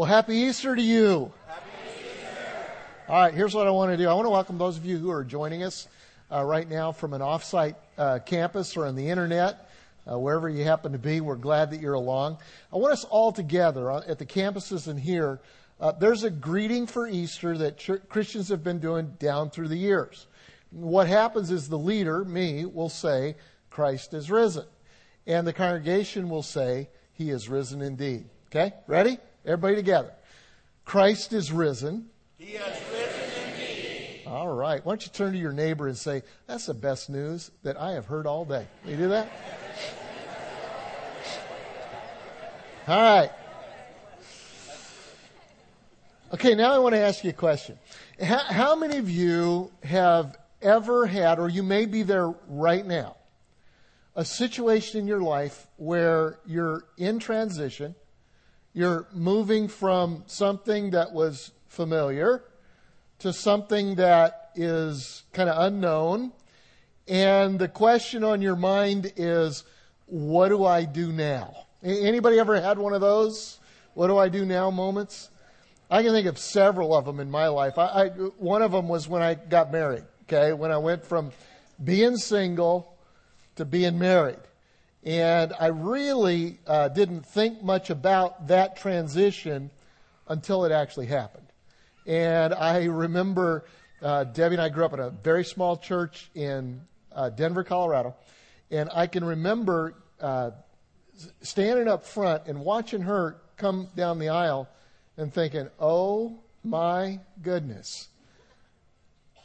Well, happy Easter to you. All right, here's what I want to do. I want to welcome those of you who are joining us uh, right now from an offsite uh, campus or on the internet, uh, wherever you happen to be. We're glad that you're along. I want us all together uh, at the campuses and here. Uh, there's a greeting for Easter that ch- Christians have been doing down through the years. What happens is the leader, me, will say, Christ is risen. And the congregation will say, He is risen indeed. Okay? Ready? Everybody together. Christ is risen. He has risen indeed. All right. Why don't you turn to your neighbor and say, That's the best news that I have heard all day. Can you do that? All right. Okay, now I want to ask you a question. How, how many of you have ever had, or you may be there right now, a situation in your life where you're in transition, you're moving from something that was familiar to something that is kind of unknown, and the question on your mind is, what do I do now? Anybody ever had one of those? What do I do now moments? I can think of several of them in my life. I, I, one of them was when I got married. Okay, when I went from being single to being married, and I really uh, didn't think much about that transition until it actually happened. And I remember uh, Debbie and I grew up in a very small church in uh, Denver, Colorado, and I can remember uh, standing up front and watching her come down the aisle and thinking, oh my goodness,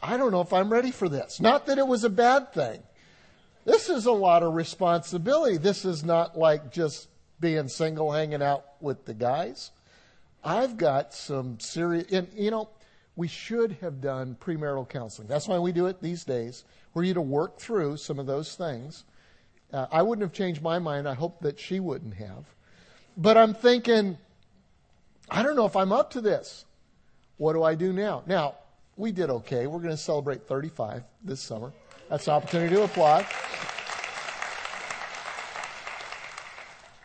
I don't know if I'm ready for this. Not that it was a bad thing. This is a lot of responsibility. This is not like just being single, hanging out with the guys. I've got some serious, and you know, we should have done premarital counseling. That's why we do it these days, for you to work through some of those things. Uh, I wouldn't have changed my mind. I hope that she wouldn't have. But I'm thinking, I don't know if I'm up to this. What do I do now? Now, we did okay. We're going to celebrate 35 this summer. That's an opportunity to applaud.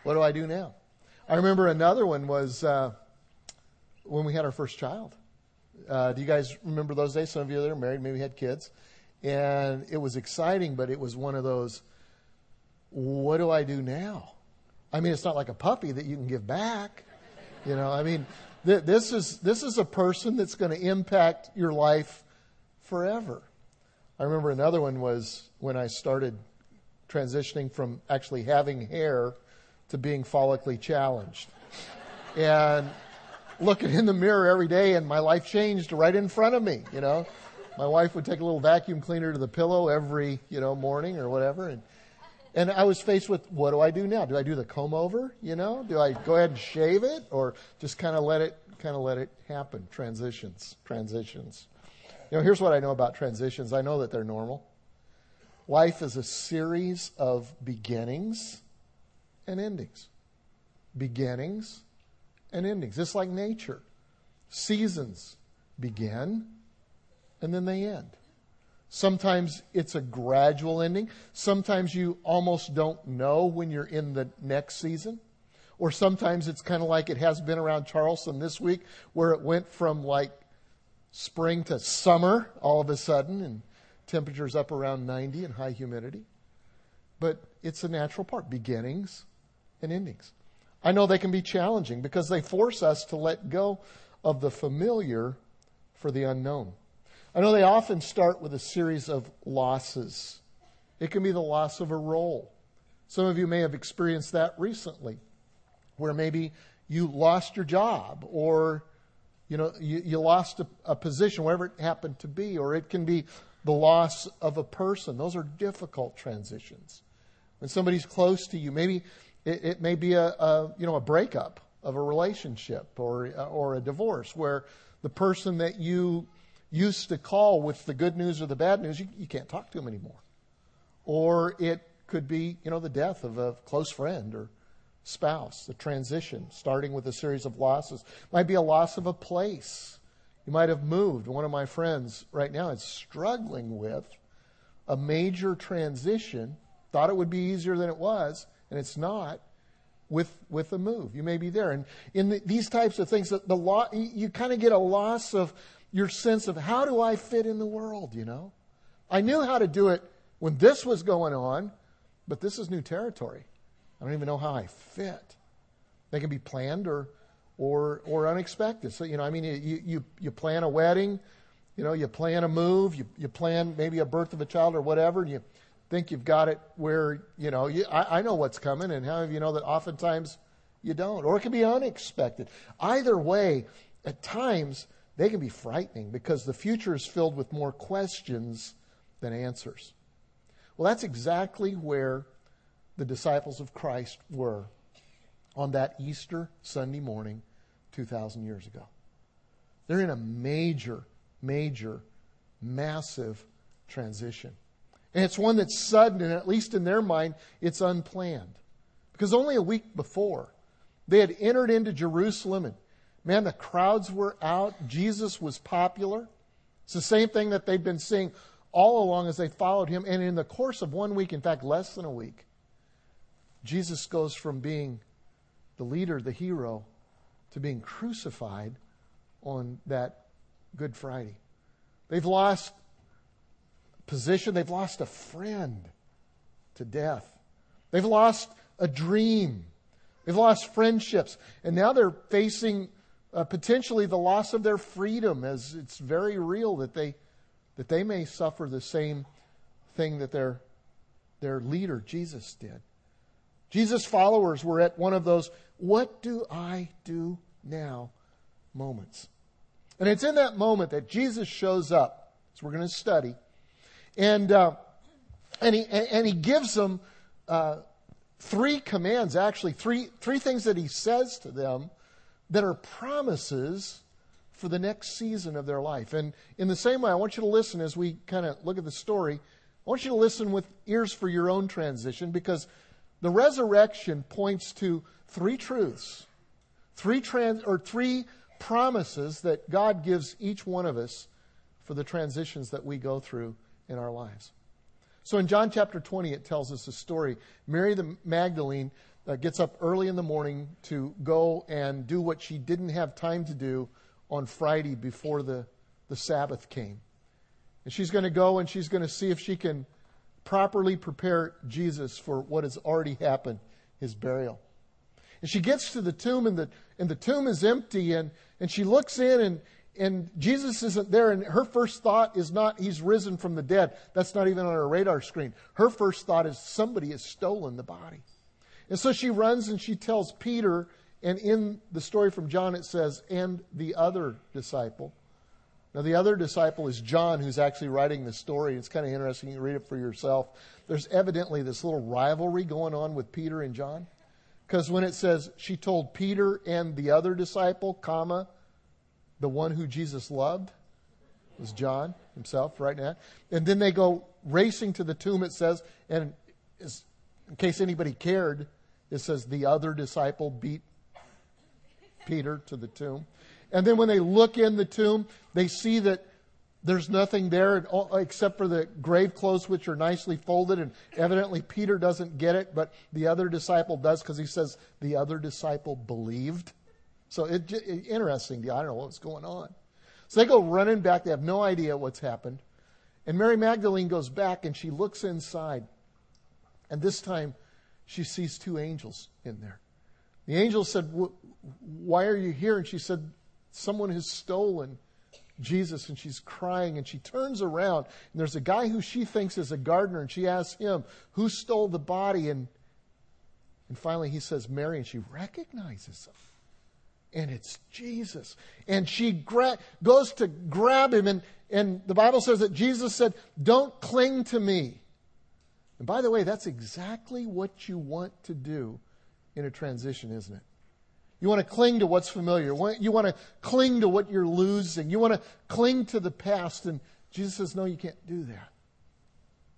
What do I do now? I remember another one was uh, when we had our first child. Uh, do you guys remember those days? Some of you that are married maybe had kids. And it was exciting, but it was one of those, what do I do now? I mean, it's not like a puppy that you can give back. You know, I mean, th- this is this is a person that's going to impact your life forever. I remember another one was when I started transitioning from actually having hair to being follically challenged, and looking in the mirror every day, and my life changed right in front of me. You know, my wife would take a little vacuum cleaner to the pillow every you know morning or whatever, and and I was faced with what do I do now? Do I do the comb over? You know, do I go ahead and shave it, or just kind of let it kind of let it happen? Transitions, transitions. You know, here's what I know about transitions. I know that they're normal. Life is a series of beginnings and endings. Beginnings and endings. Just like nature. Seasons begin and then they end. Sometimes it's a gradual ending. Sometimes you almost don't know when you're in the next season. Or sometimes it's kind of like it has been around Charleston this week, where it went from like spring to summer all of a sudden, and temperatures up around 90 and high humidity. But it's a natural part beginnings and endings. I know they can be challenging because they force us to let go of the familiar for the unknown. I know they often start with a series of losses. It can be the loss of a role. Some of you may have experienced that recently, where maybe you lost your job or you know you, you lost a, a position, whatever it happened to be, or it can be the loss of a person. Those are difficult transitions. When somebody's close to you, maybe it, it may be a, a, you know a breakup of a relationship or or a divorce where the person that you used to call with the good news or the bad news, you, you can't talk to them anymore. Or it could be, you know, the death of a close friend or spouse, the transition, starting with a series of losses. Might be a loss of a place. You might have moved. One of my friends right now is struggling with a major transition. Thought it would be easier than it was, and it's not. with, with a move. You may be there. And in the, these types of things, the, the law, you kind of get a loss of your sense of how do I fit in the world, you know? I knew how to do it when this was going on, but this is new territory. I don't even know how I fit. They can be planned or, or, or unexpected. So, you know, I mean, you, you, you plan a wedding, you know, you plan a move, you, you plan maybe a birth of a child or whatever, and you think you've got it where, you know, you, I, I know what's coming, and how of you know that oftentimes you don't? Or it can be unexpected. Either way, at times, they can be frightening because the future is filled with more questions than answers. Well, that's exactly where the disciples of Christ were on that Easter Sunday morning 2,000 years ago. They're in a major, major, massive transition. And it's one that's sudden, and at least in their mind, it's unplanned. Because only a week before, they had entered into Jerusalem, and man, the crowds were out. Jesus was popular. It's the same thing that they'd been seeing all along as they followed him. And in the course of one week, in fact, less than a week, Jesus goes from being the leader, the hero, to being crucified on that Good Friday. They've lost position, they've lost a friend to death, they've lost a dream, they've lost friendships, and now they're facing uh, potentially the loss of their freedom as it's very real that they that they may suffer the same thing that their, their leader, Jesus, did. Jesus' followers were at one of those, what do I do now moments. And it's in that moment that Jesus shows up, as we're going to study, and, uh, and, he, and he gives them uh, three commands, actually, three, three things that he says to them that are promises for the next season of their life. And in the same way, I want you to listen as we kind of look at the story. I want you to listen with ears for your own transition because the resurrection points to three truths, three trans, or three promises that God gives each one of us for the transitions that we go through in our lives. So in John chapter 20, it tells us a story. Mary the Magdalene uh, gets up early in the morning to go and do what she didn't have time to do on Friday before the, the Sabbath came. And she's going to go and she's going to see if she can properly prepare Jesus for what has already happened, his burial. And she gets to the tomb and the, and the tomb is empty and, and she looks in and, and Jesus isn't there and her first thought is not he's risen from the dead. That's not even on her radar screen. Her first thought is somebody has stolen the body. And so she runs and she tells Peter and in the story from John, it says, and the other disciple. Now, the other disciple is John, who's actually writing the story. It's kind of interesting. You can read it for yourself. There's evidently this little rivalry going on with Peter and John. Because when it says she told Peter and the other disciple, comma, the one who Jesus loved, was John himself, right now. And then they go racing to the tomb, it says, and in case anybody cared, it says the other disciple beat Peter to the tomb. And then when they look in the tomb, they see that there's nothing there except for the grave clothes, which are nicely folded. And evidently, Peter doesn't get it, but the other disciple does because he says the other disciple believed. So it, it, interesting. I don't know what's going on. So they go running back. They have no idea what's happened. And Mary Magdalene goes back and she looks inside. And this time, she sees two angels in there. The angel said, Why are you here? And she said, Someone has stolen Jesus. And she's crying. And she turns around. And there's a guy who she thinks is a gardener. And she asks him, Who stole the body? And, and finally he says, Mary. And she recognizes him. And it's Jesus. And she gra- goes to grab him. And, and the Bible says that Jesus said, Don't cling to me. And by the way, that's exactly what you want to do in a transition, isn't it? You want to cling to what's familiar. You want to cling to what you're losing. You want to cling to the past. And Jesus says, No, you can't do that.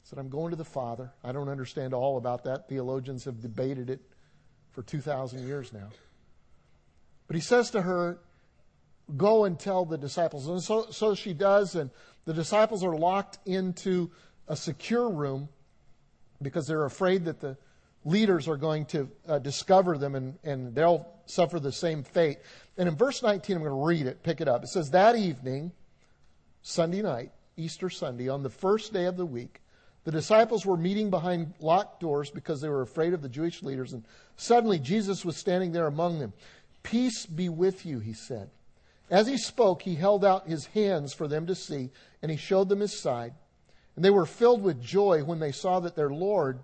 He said, I'm going to the Father. I don't understand all about that. Theologians have debated it for 2,000 years now. But he says to her, Go and tell the disciples. And so, so she does. And the disciples are locked into a secure room because they're afraid that the leaders are going to uh, discover them and, and they'll suffer the same fate. And in verse 19, I'm going to read it, pick it up. It says, That evening, Sunday night, Easter Sunday, on the first day of the week, the disciples were meeting behind locked doors because they were afraid of the Jewish leaders. And suddenly Jesus was standing there among them. Peace be with you, he said. As he spoke, he held out his hands for them to see, and he showed them his side. And they were filled with joy when they saw that their Lord,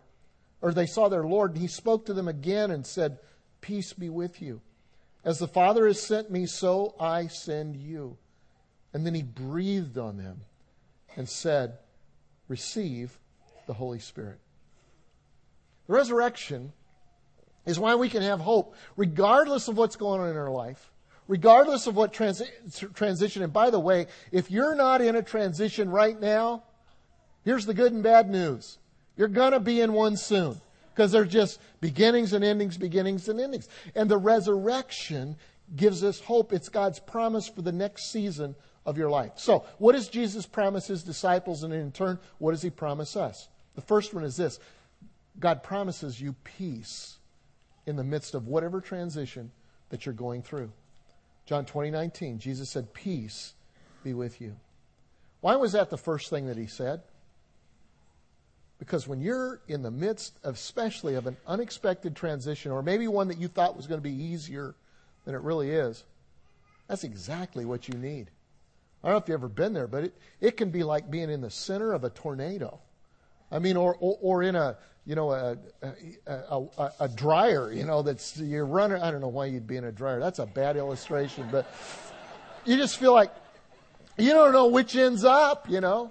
or they saw their Lord, and he spoke to them again and said, Peace be with you. As the Father has sent me, so I send you. And then he breathed on them and said, Receive the Holy Spirit. The resurrection is why we can have hope, regardless of what's going on in our life regardless of what transi- transition. And by the way, if you're not in a transition right now, here's the good and bad news. You're going to be in one soon because they're just beginnings and endings, beginnings and endings. And the resurrection gives us hope. It's God's promise for the next season of your life. So, what does Jesus promise his disciples? And in turn, what does he promise us? The first one is this God promises you peace in the midst of whatever transition that you're going through. John 20, 19, Jesus said, Peace be with you. Why was that the first thing that he said? Because when you're in the midst, of, especially of an unexpected transition, or maybe one that you thought was going to be easier than it really is, that's exactly what you need. I don't know if you've ever been there, but it, it can be like being in the center of a tornado. I mean, or, or, or in a, you know, a, a, a, a, dryer, you know, that's, you're running, I don't know why you'd be in a dryer. That's a bad illustration, but you just feel like you don't know which end's up, you know.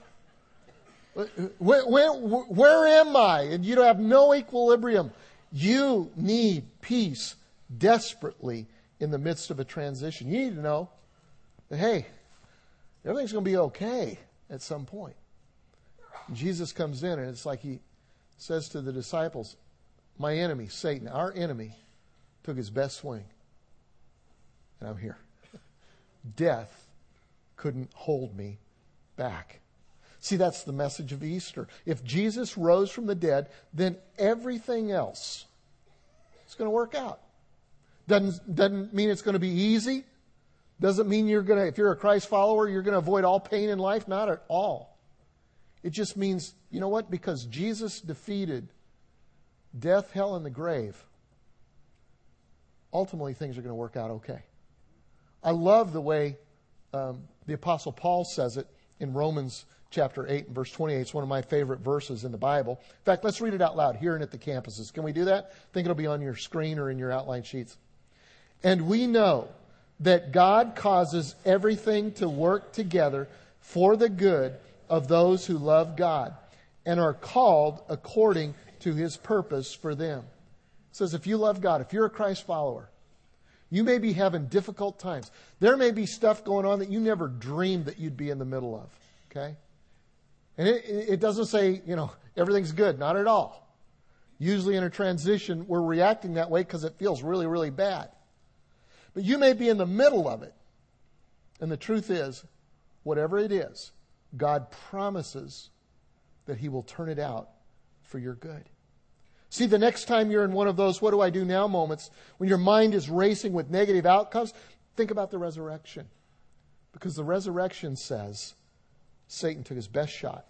Where, where, where am I? And you have no equilibrium. You need peace desperately in the midst of a transition. You need to know that, hey, everything's going to be okay at some point. Jesus comes in, and it's like he says to the disciples, My enemy, Satan, our enemy, took his best swing. And I'm here. Death couldn't hold me back. See, that's the message of Easter. If Jesus rose from the dead, then everything else is going to work out. Doesn't, doesn't mean it's going to be easy. Doesn't mean you're going to, if you're a Christ follower, you're going to avoid all pain in life. Not at all. It just means, you know what? Because Jesus defeated death, hell, and the grave, ultimately things are going to work out okay. I love the way um, the Apostle Paul says it in Romans chapter 8 and verse 28. It's one of my favorite verses in the Bible. In fact, let's read it out loud here and at the campuses. Can we do that? I think it'll be on your screen or in your outline sheets. And we know that God causes everything to work together for the good of those who love God and are called according to his purpose for them. It says, if you love God, if you're a Christ follower, you may be having difficult times. There may be stuff going on that you never dreamed that you'd be in the middle of. Okay? And it, it doesn't say, you know, everything's good. Not at all. Usually in a transition, we're reacting that way because it feels really, really bad. But you may be in the middle of it. And the truth is, whatever it is, God promises that He will turn it out for your good. See, the next time you're in one of those what do I do now moments, when your mind is racing with negative outcomes, think about the resurrection. Because the resurrection says Satan took his best shot,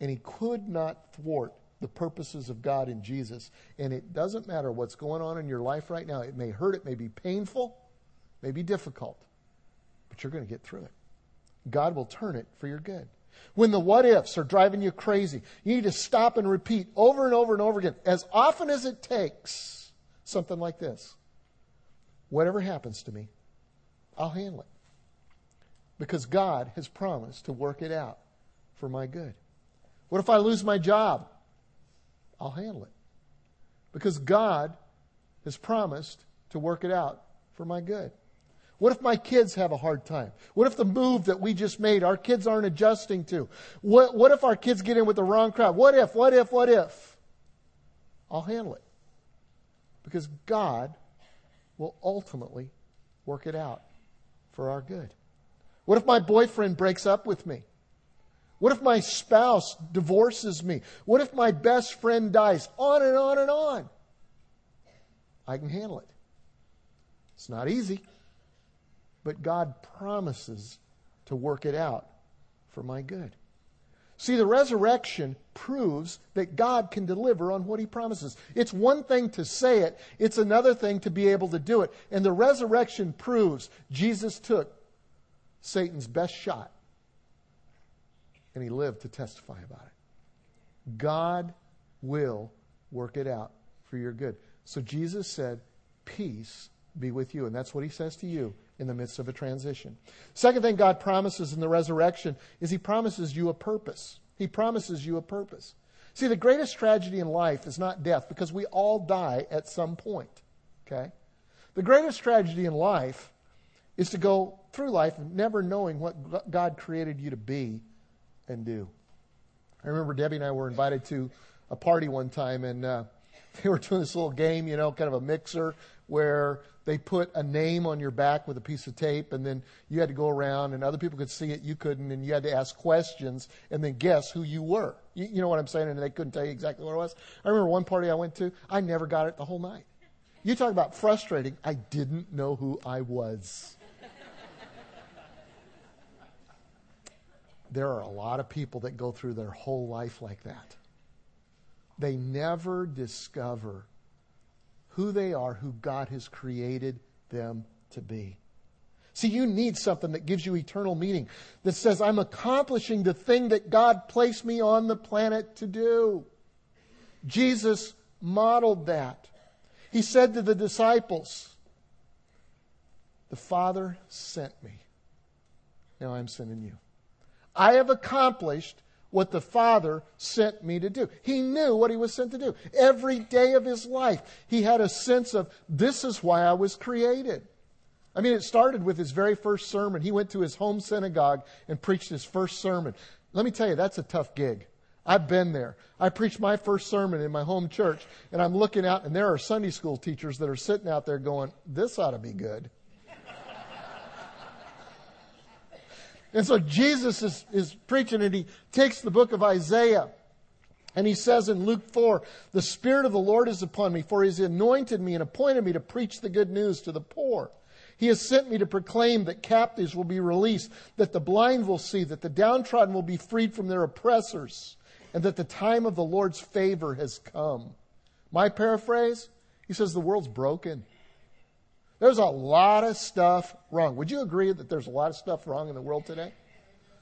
and he could not thwart the purposes of God in Jesus. And it doesn't matter what's going on in your life right now. It may hurt, it may be painful, it may be difficult, but you're going to get through it. God will turn it for your good. When the what ifs are driving you crazy, you need to stop and repeat over and over and over again, as often as it takes, something like this Whatever happens to me, I'll handle it. Because God has promised to work it out for my good. What if I lose my job? I'll handle it. Because God has promised to work it out for my good. What if my kids have a hard time? What if the move that we just made, our kids aren't adjusting to? What, what if our kids get in with the wrong crowd? What if, what if, what if? I'll handle it. Because God will ultimately work it out for our good. What if my boyfriend breaks up with me? What if my spouse divorces me? What if my best friend dies? On and on and on. I can handle it. It's not easy, but God promises to work it out for my good. See, the resurrection proves that God can deliver on what he promises. It's one thing to say it, it's another thing to be able to do it. And the resurrection proves Jesus took Satan's best shot and he lived to testify about it. God will work it out for your good. So Jesus said, Peace be with you. And that's what he says to you in the midst of a transition. Second thing God promises in the resurrection is He promises you a purpose. He promises you a purpose. See, the greatest tragedy in life is not death because we all die at some point. Okay? The greatest tragedy in life is to go through life never knowing what God created you to be and do. I remember Debbie and I were invited to a party one time and uh, they were doing this little game, you know, kind of a mixer where they put a name on your back with a piece of tape, and then you had to go around, and other people could see it, you couldn't, and you had to ask questions and then guess who you were. You, you know what I'm saying? And they couldn't tell you exactly what it was. I remember one party I went to, I never got it the whole night. You talk about frustrating. I didn't know who I was. There are a lot of people that go through their whole life like that. They never discover who they are, who God has created them to be. See, you need something that gives you eternal meaning, that says, I'm accomplishing the thing that God placed me on the planet to do. Jesus modeled that. He said to the disciples, The Father sent me. Now I'm sending you. I have accomplished what the Father sent me to do. He knew what he was sent to do. Every day of his life, he had a sense of, this is why I was created. I mean, it started with his very first sermon. He went to his home synagogue and preached his first sermon. Let me tell you, that's a tough gig. I've been there. I preached my first sermon in my home church, and I'm looking out, and there are Sunday school teachers that are sitting out there going, This ought to be good. And so Jesus is, is preaching and he takes the book of Isaiah and he says in Luke 4, the Spirit of the Lord is upon me, for he has anointed me and appointed me to preach the good news to the poor. He has sent me to proclaim that captives will be released, that the blind will see, that the downtrodden will be freed from their oppressors, and that the time of the Lord's favor has come. My paraphrase, he says the world's broken. There's a lot of stuff wrong. Would you agree that there's a lot of stuff wrong in the world today?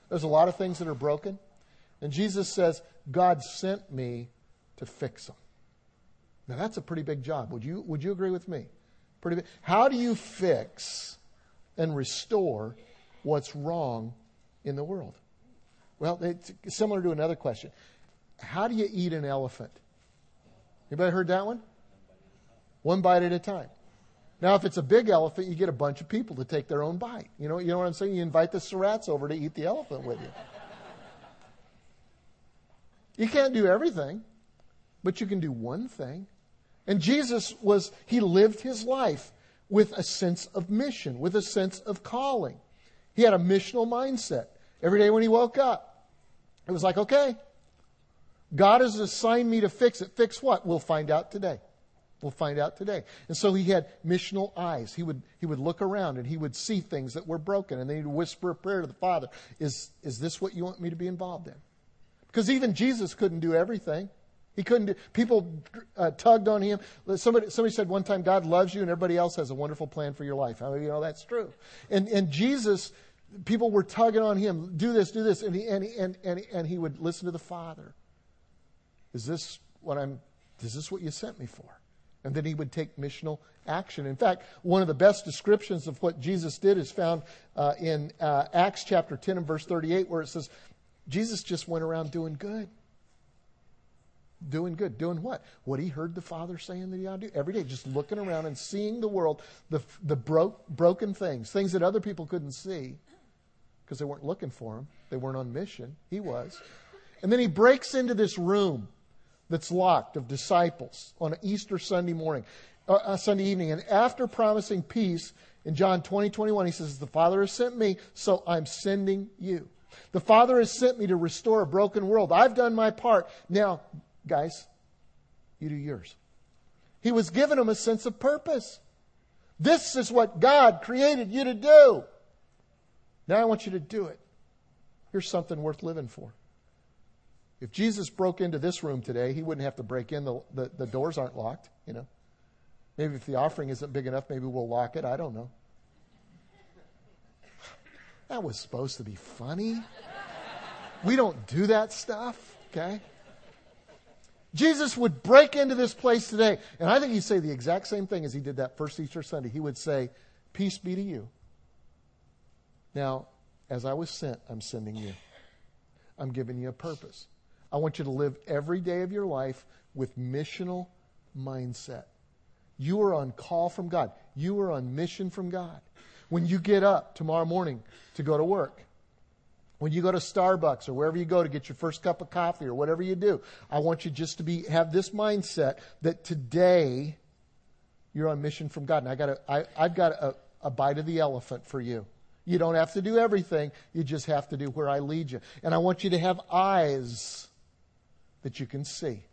There's a lot of things that are broken. And Jesus says, God sent me to fix them. Now that's a pretty big job. Would you, would you agree with me? Pretty big. How do you fix and restore what's wrong in the world? Well, it's similar to another question. How do you eat an elephant? Anybody heard that one? One bite at a time. Now, if it's a big elephant, you get a bunch of people to take their own bite. You know, you know what I'm saying? You invite the Surratts over to eat the elephant with you. You can't do everything, but you can do one thing. And Jesus was, he lived his life with a sense of mission, with a sense of calling. He had a missional mindset. Every day when he woke up, it was like, okay, God has assigned me to fix it. Fix what? We'll find out today. We'll find out today. And so he had missional eyes. He would, he would look around and he would see things that were broken and then he'd whisper a prayer to the Father. Is, is this what you want me to be involved in? Because even Jesus couldn't do everything. He couldn't do, people uh, tugged on him. Somebody, somebody said one time, God loves you and everybody else has a wonderful plan for your life. How do you know that's true? And, and Jesus, people were tugging on him, do this, do this. And he, and, and, and, and he would listen to the Father. Is this what I'm, is this what you sent me for? And then he would take missional action. In fact, one of the best descriptions of what Jesus did is found uh, in uh, Acts chapter 10 and verse 38, where it says, Jesus just went around doing good. Doing good. Doing what? What he heard the Father saying that he ought to do every day, just looking around and seeing the world, the, the broke, broken things, things that other people couldn't see because they weren't looking for him. They weren't on mission. He was. And then he breaks into this room that's locked of disciples on Easter Sunday morning, uh, uh, Sunday evening. And after promising peace in John 20, 21, he says, The Father has sent me, so I'm sending you. The Father has sent me to restore a broken world. I've done my part. Now, guys, you do yours. He was giving them a sense of purpose. This is what God created you to do. Now I want you to do it. Here's something worth living for. If Jesus broke into this room today, he wouldn't have to break in. The, the, the doors aren't locked, you know. Maybe if the offering isn't big enough, maybe we'll lock it. I don't know. That was supposed to be funny. We don't do that stuff, okay? Jesus would break into this place today, and I think he'd say the exact same thing as he did that first Easter Sunday. He would say, Peace be to you. Now, as I was sent, I'm sending you. I'm giving you a purpose. I want you to live every day of your life with missional mindset. You are on call from God. You are on mission from God. When you get up tomorrow morning to go to work, when you go to Starbucks or wherever you go to get your first cup of coffee or whatever you do, I want you just to be have this mindset that today you're on mission from God. And I got a, I, I've got a, a bite of the elephant for you. You don't have to do everything. You just have to do where I lead you. And I want you to have eyes that you can see.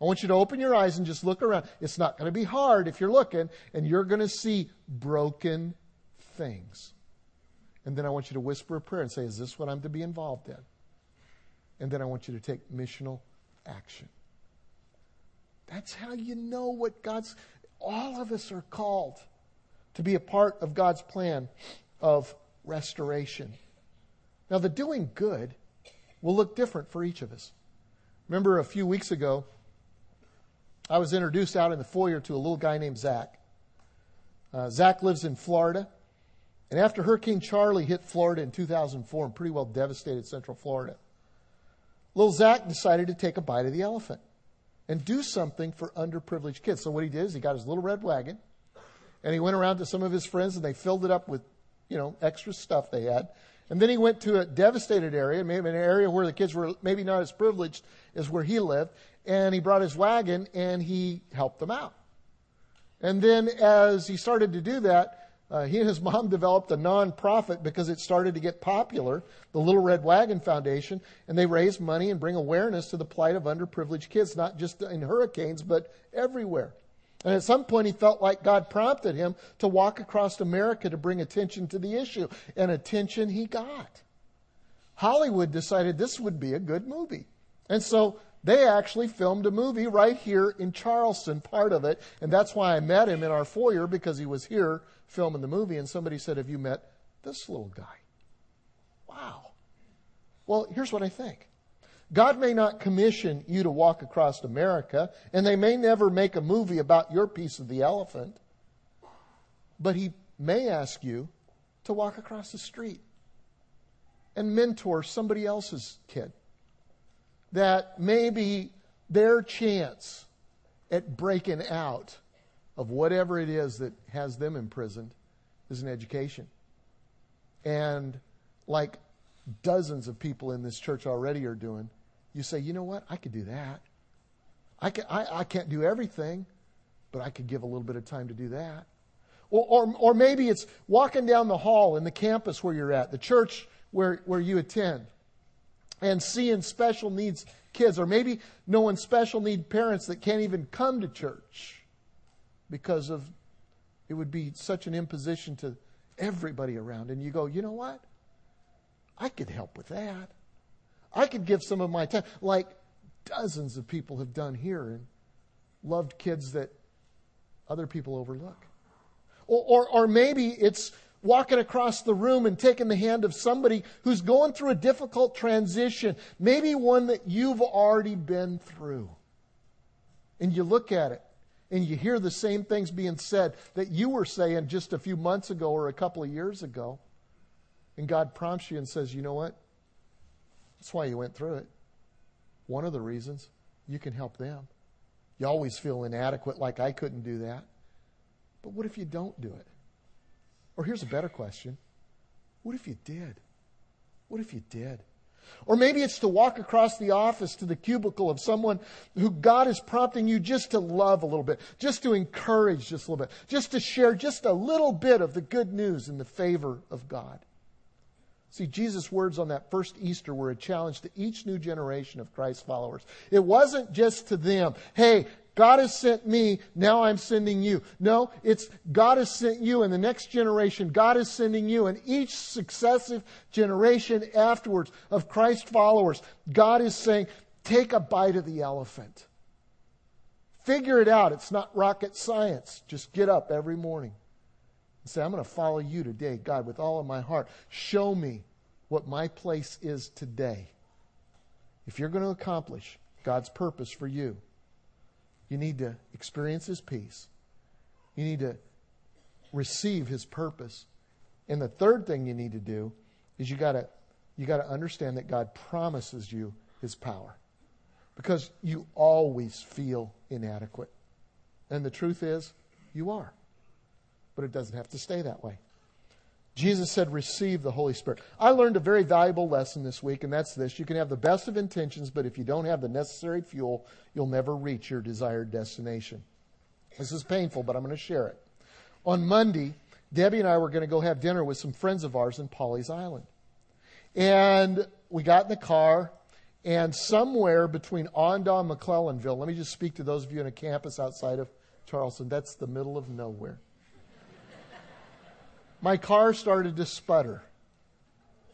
I want you to open your eyes and just look around. It's not going to be hard if you're looking, and you're going to see broken things. And then I want you to whisper a prayer and say, Is this what I'm to be involved in? And then I want you to take missional action. That's how you know what God's. All of us are called to be a part of God's plan of restoration. Now, the doing good will look different for each of us. Remember a few weeks ago, I was introduced out in the foyer to a little guy named Zach. Uh, Zach lives in Florida. And after Hurricane Charley hit Florida in 2004 and pretty well devastated Central Florida, little Zach decided to take a bite of the elephant and do something for underprivileged kids. So what he did is he got his little red wagon and he went around to some of his friends and they filled it up with, you know, extra stuff they had. And then he went to a devastated area, maybe an area where the kids were maybe not as privileged as where he lived. And he brought his wagon and he helped them out. And then as he started to do that, uh, he and his mom developed a nonprofit because it started to get popular, the Little Red Wagon Foundation, and they raise money and bring awareness to the plight of underprivileged kids, not just in hurricanes, but everywhere. And at some point, he felt like God prompted him to walk across America to bring attention to the issue, and attention he got. Hollywood decided this would be a good movie. And so they actually filmed a movie right here in Charleston, part of it. And that's why I met him in our foyer because he was here filming the movie, and somebody said, Have you met this little guy? Wow. Well, here's what I think God may not commission you to walk across America, and they may never make a movie about your piece of the elephant, but He may ask you to walk across the street and mentor somebody else's kid that maybe their chance at breaking out of whatever it is that has them imprisoned is an education. And like dozens of people in this church already are doing, you say, you know what? I could do that. I, can, I, I can't do everything, but I could give a little bit of time to do that. Or, or, or maybe it's walking down the hall in the campus where you're at, the church where, where you attend, and seeing special needs kids, or maybe knowing special need parents that can't even come to church because of it would be such an imposition to everybody around. And you go, you know what? I could help with that. I could give some of my time, like dozens of people have done here and loved kids that other people overlook. Or, or, or maybe it's walking across the room and taking the hand of somebody who's going through a difficult transition, maybe one that you've already been through. And you look at it and you hear the same things being said that you were saying just a few months ago or a couple of years ago. And God prompts you and says, you know what? That's why you went through it. One of the reasons you can help them. You always feel inadequate, like I couldn't do that. But what if you don't do it? Or here's a better question What if you did? What if you did? Or maybe it's to walk across the office to the cubicle of someone who God is prompting you just to love a little bit, just to encourage just a little bit, just to share just a little bit of the good news in the favor of God. See, Jesus' words on that first Easter were a challenge to each new generation of Christ followers. It wasn't just to them, hey, God has sent me, now I'm sending you. No, it's God has sent you, and the next generation, God is sending you, and each successive generation afterwards of Christ followers, God is saying, take a bite of the elephant. Figure it out. It's not rocket science. Just get up every morning and say, I'm going to follow you today, God, with all of my heart. Show me what my place is today. If you're going to accomplish God's purpose for you, you need to experience His peace. You need to receive His purpose. And the third thing you need to do is you got to you got to understand that God promises you His power, because you always feel inadequate, and the truth is, you are. But it doesn't have to stay that way. Jesus said, receive the Holy Spirit. I learned a very valuable lesson this week, and that's this. You can have the best of intentions, but if you don't have the necessary fuel, you'll never reach your desired destination. This is painful, but I'm going to share it. On Monday, Debbie and I were going to go have dinner with some friends of ours in Pawleys Island. And we got in the car, and somewhere between Awendaw and McClellanville, let me just speak to those of you in a campus outside of Charleston, that's the middle of nowhere my car started to sputter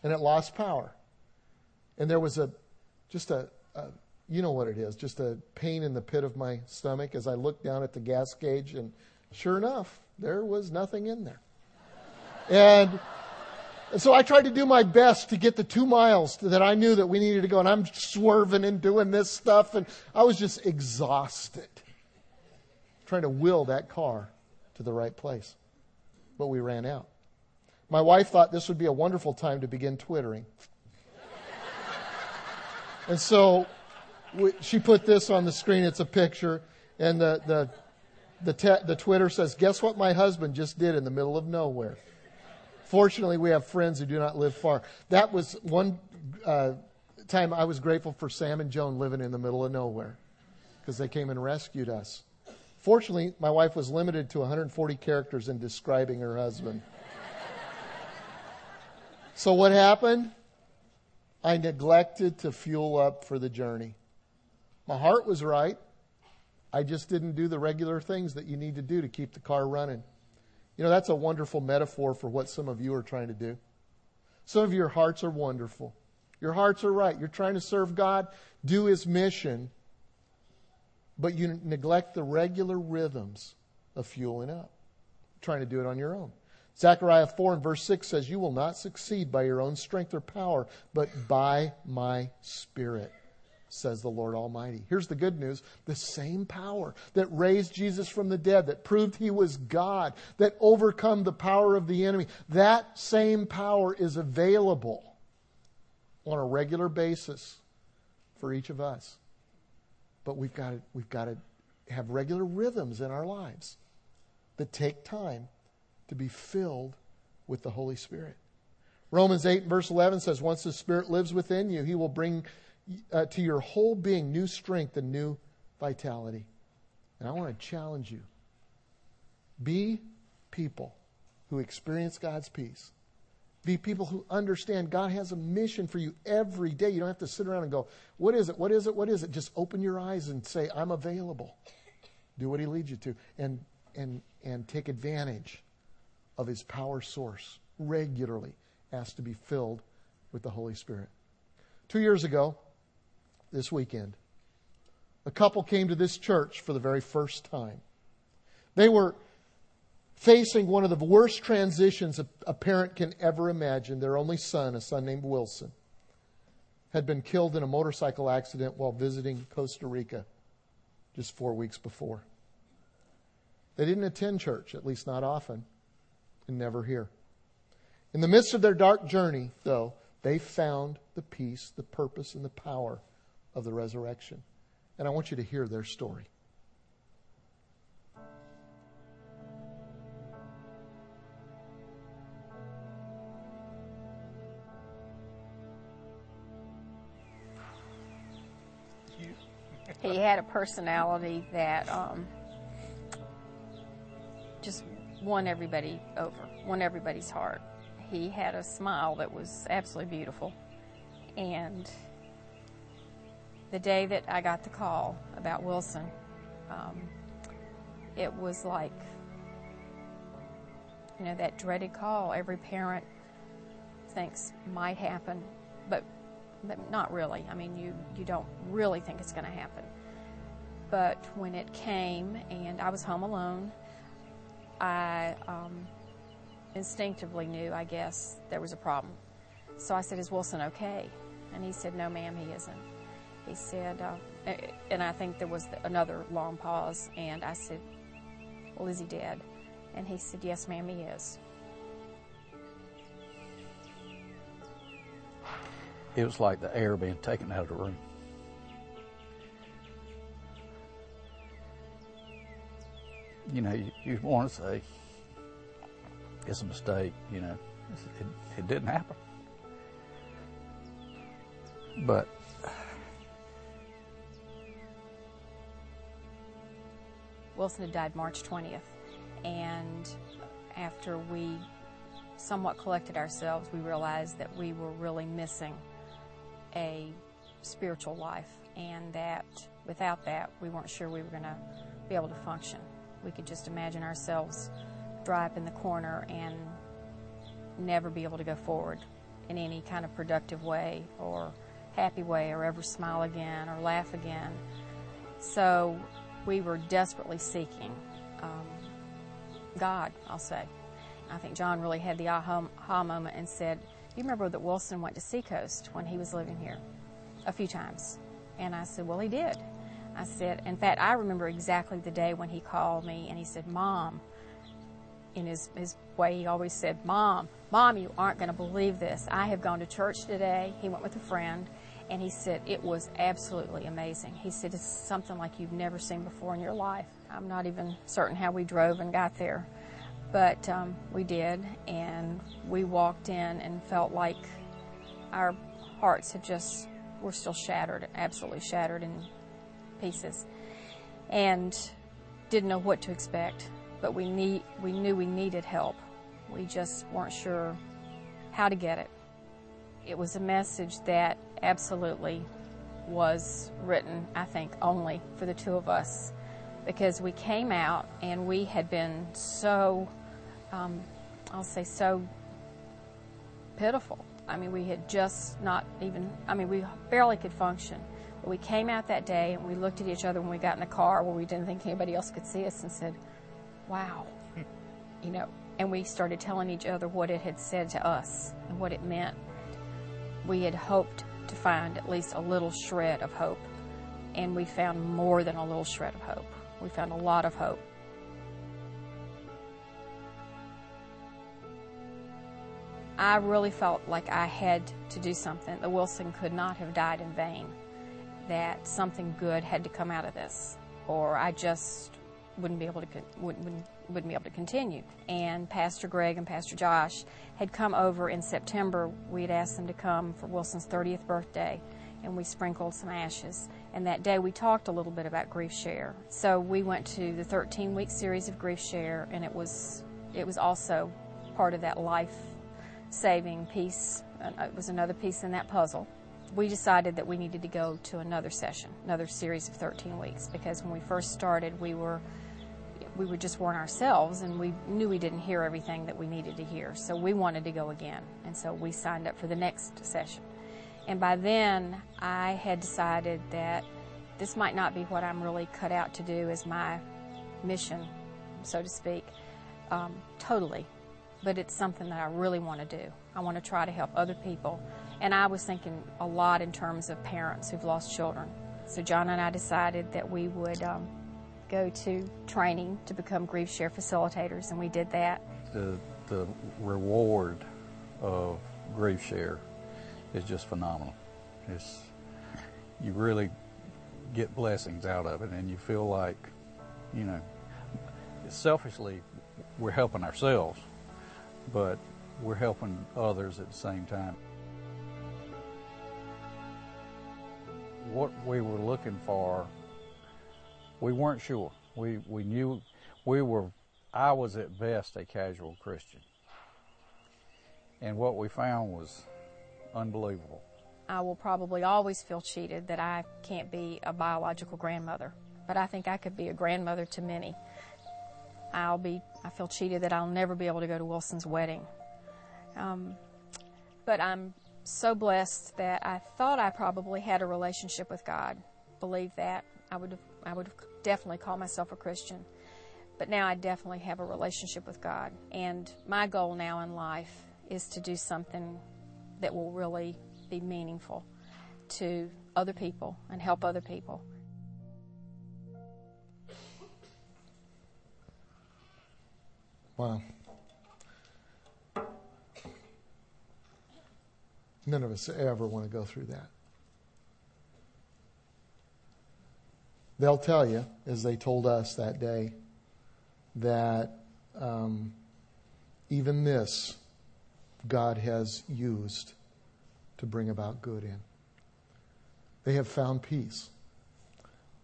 and it lost power. And there was a, just a, a, you know what it is, just a pain in the pit of my stomach as I looked down at the gas gauge and sure enough, there was nothing in there. And, and so I tried to do my best to get the two miles that I knew that we needed to go. And I'm swerving and doing this stuff. And I was just exhausted trying to will that car to the right place. But we ran out. My wife thought this would be a wonderful time to begin twittering. and so we, she put this on the screen. It's a picture. And the, the, the, te- the Twitter says, Guess what my husband just did in the middle of nowhere? Fortunately, we have friends who do not live far. That was one uh, time I was grateful for Sam and Joan living in the middle of nowhere because they came and rescued us. Fortunately, my wife was limited to 140 characters in describing her husband. So what happened? I neglected to fuel up for the journey. My heart was right. I just didn't do the regular things that you need to do to keep the car running. You know, that's a wonderful metaphor for what some of you are trying to do. Some of your hearts are wonderful. Your hearts are right. You're trying to serve God, do His mission, but you neglect the regular rhythms of fueling up, trying to do it on your own. Zechariah 4 and verse 6 says, You will not succeed by your own strength or power, but by my Spirit, says the Lord Almighty. Here's the good news the same power that raised Jesus from the dead, that proved he was God, that overcome the power of the enemy, that same power is available on a regular basis for each of us. But we've got to, we've got to have regular rhythms in our lives that take time to be filled with the Holy Spirit. Romans 8, verse 11 says, Once the Spirit lives within you, he will bring uh, to your whole being new strength and new vitality. And I want to challenge you be people who experience God's peace. Be people who understand God has a mission for you every day. You don't have to sit around and go, What is it? What is it? What is it? Just open your eyes and say, I'm available. Do what He leads you to. And, and, and take advantage of his power source regularly asked to be filled with the Holy Spirit. Two years ago, this weekend, a couple came to this church for the very first time. They were facing one of the worst transitions a, parent can ever imagine. Their only son, a son named Wilson, had been killed in a motorcycle accident while visiting Costa Rica just four weeks before. They didn't attend church, at least not often and never hear. In the midst of their dark journey, though, they found the peace, the purpose, and the power of the resurrection. And I want you to hear their story. He had a personality that um, won everybody over, won everybody's heart. he had a smile that was absolutely beautiful. And the day that I got the call about Wilson, um, it was like, you know, that dreaded call every parent thinks might happen, but, but not really. I mean, you, you don't really think it's going to happen. But when it came and I was home alone, I um, instinctively knew, I guess, there was a problem. So I said, Is Wilson okay? And he said, No, ma'am, he isn't. He said, uh, and I think there was another long pause, and I said, Well, is he dead? And he said, Yes, ma'am, he is. It was like the air being taken out of the room. You know, you, you want to say, it's a mistake, you know. It, it didn't happen. But Wilson had died March 20th, and after we somewhat collected ourselves, we realized that we were really missing a spiritual life, and that without that, we weren't sure we were going to be able to function. We could just imagine ourselves dry up in the corner and never be able to go forward in any kind of productive way or happy way or ever smile again or laugh again. So we were desperately seeking um, God, I'll say. I think John really had the aha, moment and said, You remember that Wilson went to Seacoast when he was living here a few times? And I said, Well, he did. I said, In fact, I remember exactly the day when he called me and he said, Mom, in his, his way, he always said, Mom, Mom, you aren't going to believe this. I have gone to church today. He went with a friend, and he said, It was absolutely amazing. He said, It's something like you've never seen before in your life. I'm not even certain how we drove and got there, but um, we did, and we walked in and felt like our hearts had just were still shattered, absolutely shattered in pieces, and didn't know what to expect but we need we knew we needed help. We just weren't sure how to get it. It was a message that absolutely was written, I think, only for the two of us because we came out and we had been so, um, I'll say, so pitiful. I mean, we had just not even, I mean, we barely could function. We came out that day and we looked at each other when we got in the car where we didn't think anybody else could see us and said, wow. You know, and we started telling each other what it had said to us and what it meant. We had hoped to find at least a little shred of hope, and we found more than a little shred of hope. We found a lot of hope. I really felt like I had to do something. The Wilson could not have died in vain. That something good had to come out of this, or I just wouldn't be able to wouldn't, wouldn't, wouldn't be able to continue. And Pastor Greg and Pastor Josh had come over in September. We had asked them to come for Wilson's 30th birthday, and we sprinkled some ashes. And that day we talked a little bit about Grief Share. So we went to the 13 week series of Grief Share, and it was it was also part of that life saving piece. It was another piece in that puzzle we decided that we needed to go to another session, another series of 13 weeks, because when we first started, we were we were just weren't ourselves and we knew we didn't hear everything that we needed to hear. So we wanted to go again. And so we signed up for the next session. And by then, I had decided that this might not be what I'm really cut out to do as my mission, so to speak, um, totally. But it's something that I really want to do. I want to try to help other people. And I was thinking a lot in terms of parents who've lost children. So John and I decided that we would um, go to training to become grief share facilitators, and we did that. The, the reward of grief share is just phenomenal. It's, you really get blessings out of it, and you feel like, you know, selfishly, we're helping ourselves, but we're helping others at the same time. What we were looking for we weren't sure. We we knew we were. I was at best a casual Christian, And what we found was unbelievable. I will probably always feel cheated that I can't be a biological grandmother, but I think I could be a grandmother to many. I'll be, I feel cheated that I'll never be able to go to Wilson's wedding. Um, but I'm so blessed that I thought I probably had a relationship with God. Believe that. I would have, I would definitely call myself a Christian. But now I definitely have a relationship with God. And my goal now in life is to do something that will really be meaningful to other people and help other people. Wow. None of us ever want to go through that. They'll tell you, as they told us that day, that um, even this God has used to bring about good in. They have found peace.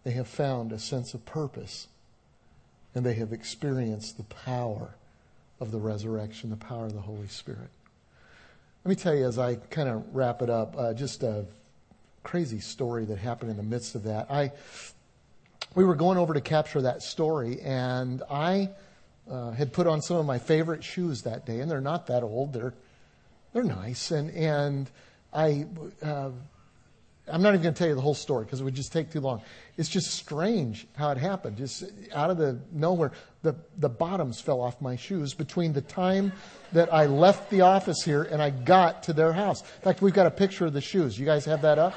They have found a sense of purpose. And they have experienced the power of the resurrection, the power of the Holy Spirit. Let me tell you, as I kind of wrap it up, uh, just a crazy story that happened in the midst of that. I, we were going over to capture that story, and I uh, had put on some of my favorite shoes that day, and they're not that old. They're they're nice, and and I. Uh, I'm not even going to tell you the whole story because it would just take too long. It's just strange how it happened. Just out of the nowhere, the, the bottoms fell off my shoes between the time that I left the office here and I got to their house. In fact, we've got a picture of the shoes. You guys have that up?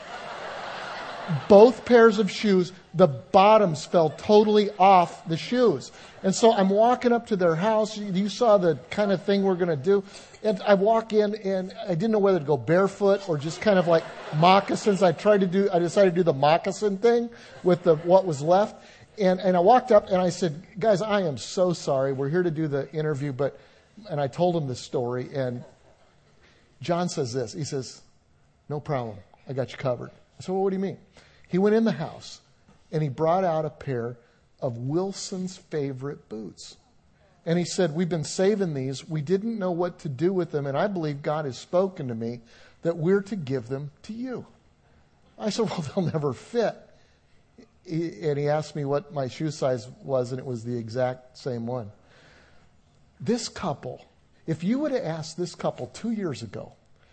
Both pairs of shoes, the bottoms fell totally off the shoes. And so I'm walking up to their house. You saw the kind of thing we're going to do. And I walk in and I didn't know whether to go barefoot or just kind of like moccasins. I tried to do, I decided to do the moccasin thing with the, what was left. And, and I walked up and I said, guys, I am so sorry. We're here to do the interview, but, and I told him the story and John says this. He says, no problem. I got you covered. I said, well, what do you mean? He went in the house and he brought out a pair of Wilson's favorite boots. And he said, We've been saving these. We didn't know what to do with them. And I believe God has spoken to me that we're to give them to you. I said, Well, they'll never fit. and he asked me what my shoe size was, and it was the exact same one. This couple, if you would have asked this couple two years ago,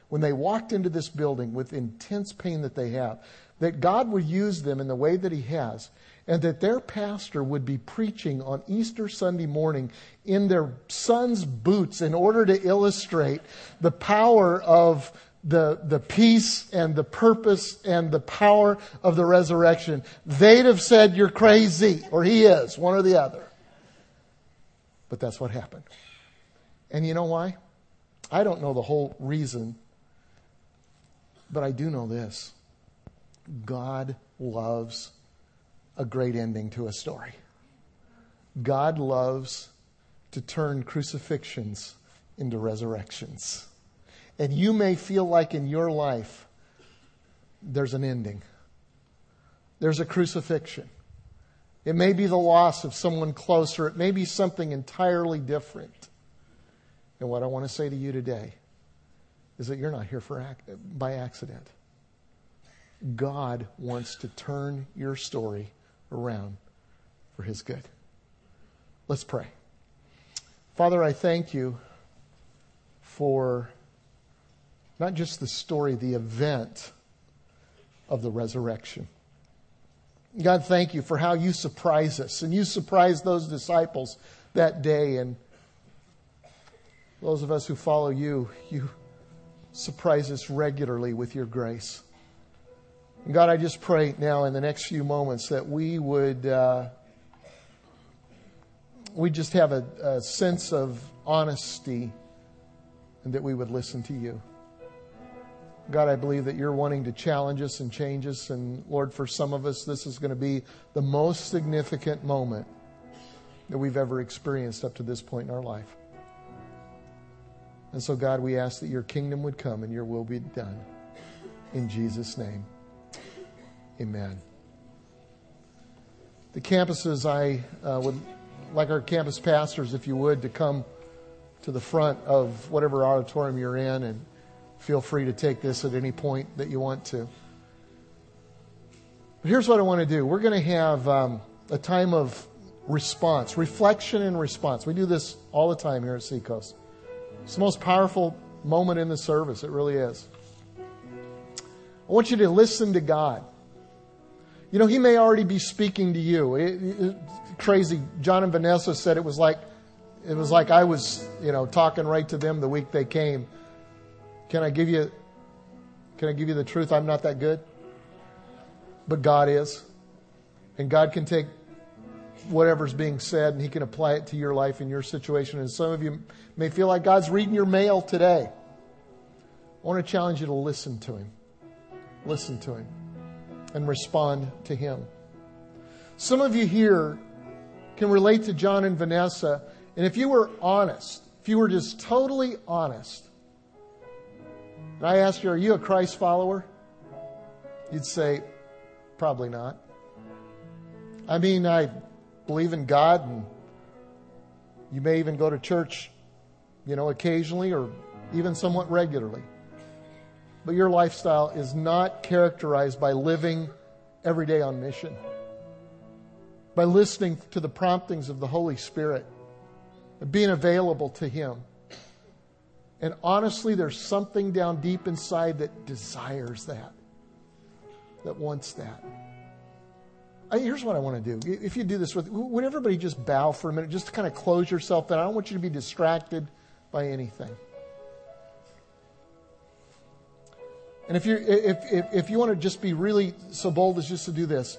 when they walked into this building with intense pain that they have, that God would use them in the way that He has, and that their pastor would be preaching on Easter Sunday morning in their son's boots in order to illustrate the power of the, the peace and the purpose and the power of the resurrection, they'd have said, You're crazy, or He is, one or the other. But that's what happened. And you know why? I don't know the whole reason, but I do know this God loves a great ending to a story. God loves to turn crucifixions into resurrections. And you may feel like in your life there's an ending, there's a crucifixion. It may be the loss of someone closer, it may be something entirely different. And what I want to say to you today is that you're not here for, by accident. God wants to turn your story around for His good. Let's pray. Father, I thank you for not just the story, the event of the resurrection. God, thank you for how you surprise us. And you surprised those disciples that day. And those of us who follow you, you surprise us regularly with your grace. God, I just pray now in the next few moments that we would uh, we just have a, a sense of honesty and that we would listen to you. God, I believe that you're wanting to challenge us and change us. And Lord, for some of us, this is going to be the most significant moment that we've ever experienced up to this point in our life. And so, God, we ask that your kingdom would come and your will be done. In Jesus' name. Amen. The campuses, I uh, would like our campus pastors, if you would, to come to the front of whatever auditorium you're in and feel free to take this at any point that you want to. But here's what I want to do we're going to have um, a time of response, reflection and response. We do this all the time here at Seacoast. It's the most powerful moment in the service. It really is. I want you to listen to God. You know, He may already be speaking to you. It, it, crazy. John and Vanessa said it was like it was like I was, you know, talking right to them the week they came. Can I give you can I give you the truth? I'm not that good. But God is. And God can take whatever's being said and he can apply it to your life and your situation. And some of you may feel like God's reading your mail today. I want to challenge you to listen to him. Listen to him and respond to him. Some of you here can relate to John and Vanessa, and if you were honest, if you were just totally honest, and I asked you, Are you a Christ follower? You'd say, Probably not. I mean, I believe in God, and you may even go to church, you know, occasionally or even somewhat regularly. But your lifestyle is not characterized by living every day on mission, by listening to the promptings of the Holy Spirit, and being available to Him. And honestly, there's something down deep inside that desires that, that wants that. Here's what I want to do. If you do this with, would everybody just bow for a minute, just to kind of close yourself in? I don't want you to be distracted by anything. And if you if, if, if you want to just be really so bold as just to do this,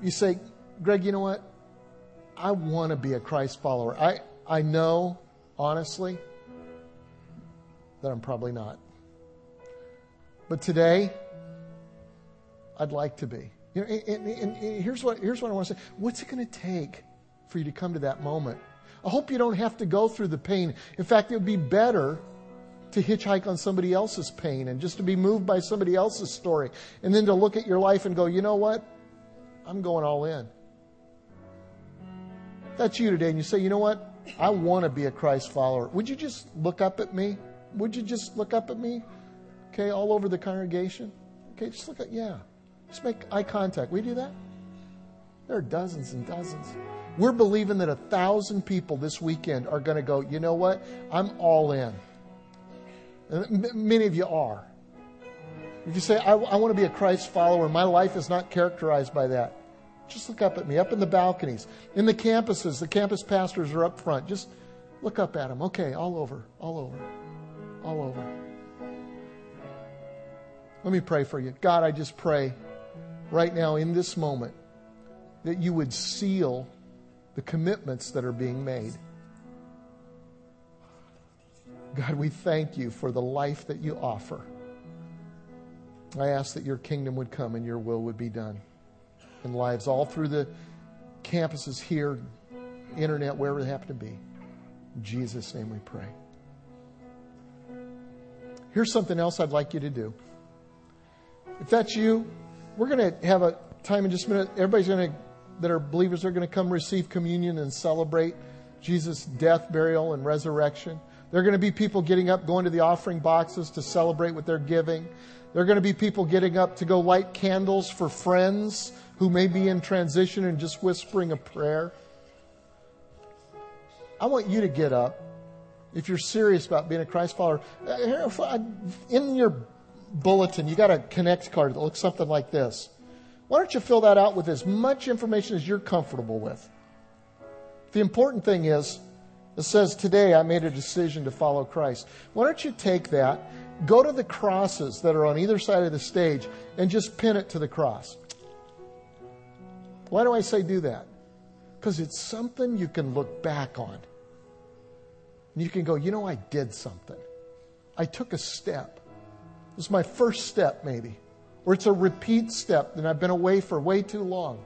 you say, Greg, you know what? I want to be a Christ follower. I, I know, honestly, that I'm probably not. But today, I'd like to be. You know, and, and, and here's what here's what I want to say. What's it going to take for you to come to that moment? I hope you don't have to go through the pain. In fact, it would be better to hitchhike on somebody else's pain and just to be moved by somebody else's story. And then to look at your life and go, you know what? I'm going all in. That's you today. And you say, you know what? I want to be a Christ follower. Would you just look up at me? Would you just look up at me? Okay, all over the congregation? Okay, just look at, yeah. Just make eye contact. We do that? There are dozens and dozens. We're believing that a thousand people this weekend are going to go, you know what? I'm all in. Many of you are. If you say, I, I want to be a Christ follower, my life is not characterized by that. Just look up at me, up in the balconies, in the campuses. The campus pastors are up front. Just look up at them. Okay, all over, all over, all over. Let me pray for you. God, I just pray right now in this moment that you would seal the commitments that are being made. God, we thank you for the life that you offer. I ask that your kingdom would come and your will would be done in lives all through the campuses here, internet, wherever they happen to be. In Jesus' name we pray. Here's something else I'd like you to do. If that's you, we're going to have a time in just a minute. Everybody's going to, that are believers, are going to come receive communion and celebrate Jesus' death, burial, and resurrection. There are going to be people getting up, going to the offering boxes to celebrate what they're giving. There are going to be people getting up to go light candles for friends who may be in transition and just whispering a prayer. I want you to get up if you're serious about being a Christ follower. In your bulletin, you got a connect card that looks something like this. Why don't you fill that out with as much information as you're comfortable with? The important thing is, it says, Today I made a decision to follow Christ. Why don't you take that, go to the crosses that are on either side of the stage, and just pin it to the cross? Why do I say do that? Because it's something you can look back on. And you can go, you know, I did something. I took a step. This is my first step, maybe. Or it's a repeat step, and I've been away for way too long.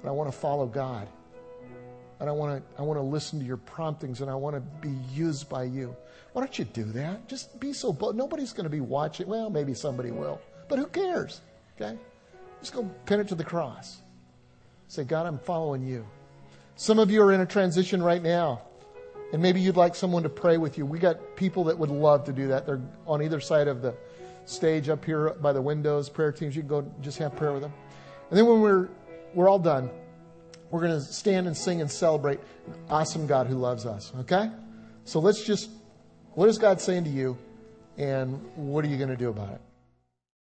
And I want to follow God and I want to I want to listen to your promptings and I want to be used by you. Why don't you do that? Just be so bold. Nobody's going to be watching. Well, maybe somebody will, but who cares? Okay, just go pin it to the cross. Say, God, I'm following you. Some of you are in a transition right now. And maybe you'd like someone to pray with you. We got people that would love to do that. They're on either side of the stage up here by the windows, prayer teams. You can go just have prayer with them. And then when we're, we're all done, we're going to stand and sing and celebrate an awesome God who loves us. Okay? So let's just, what is God saying to you? And what are you going to do about it?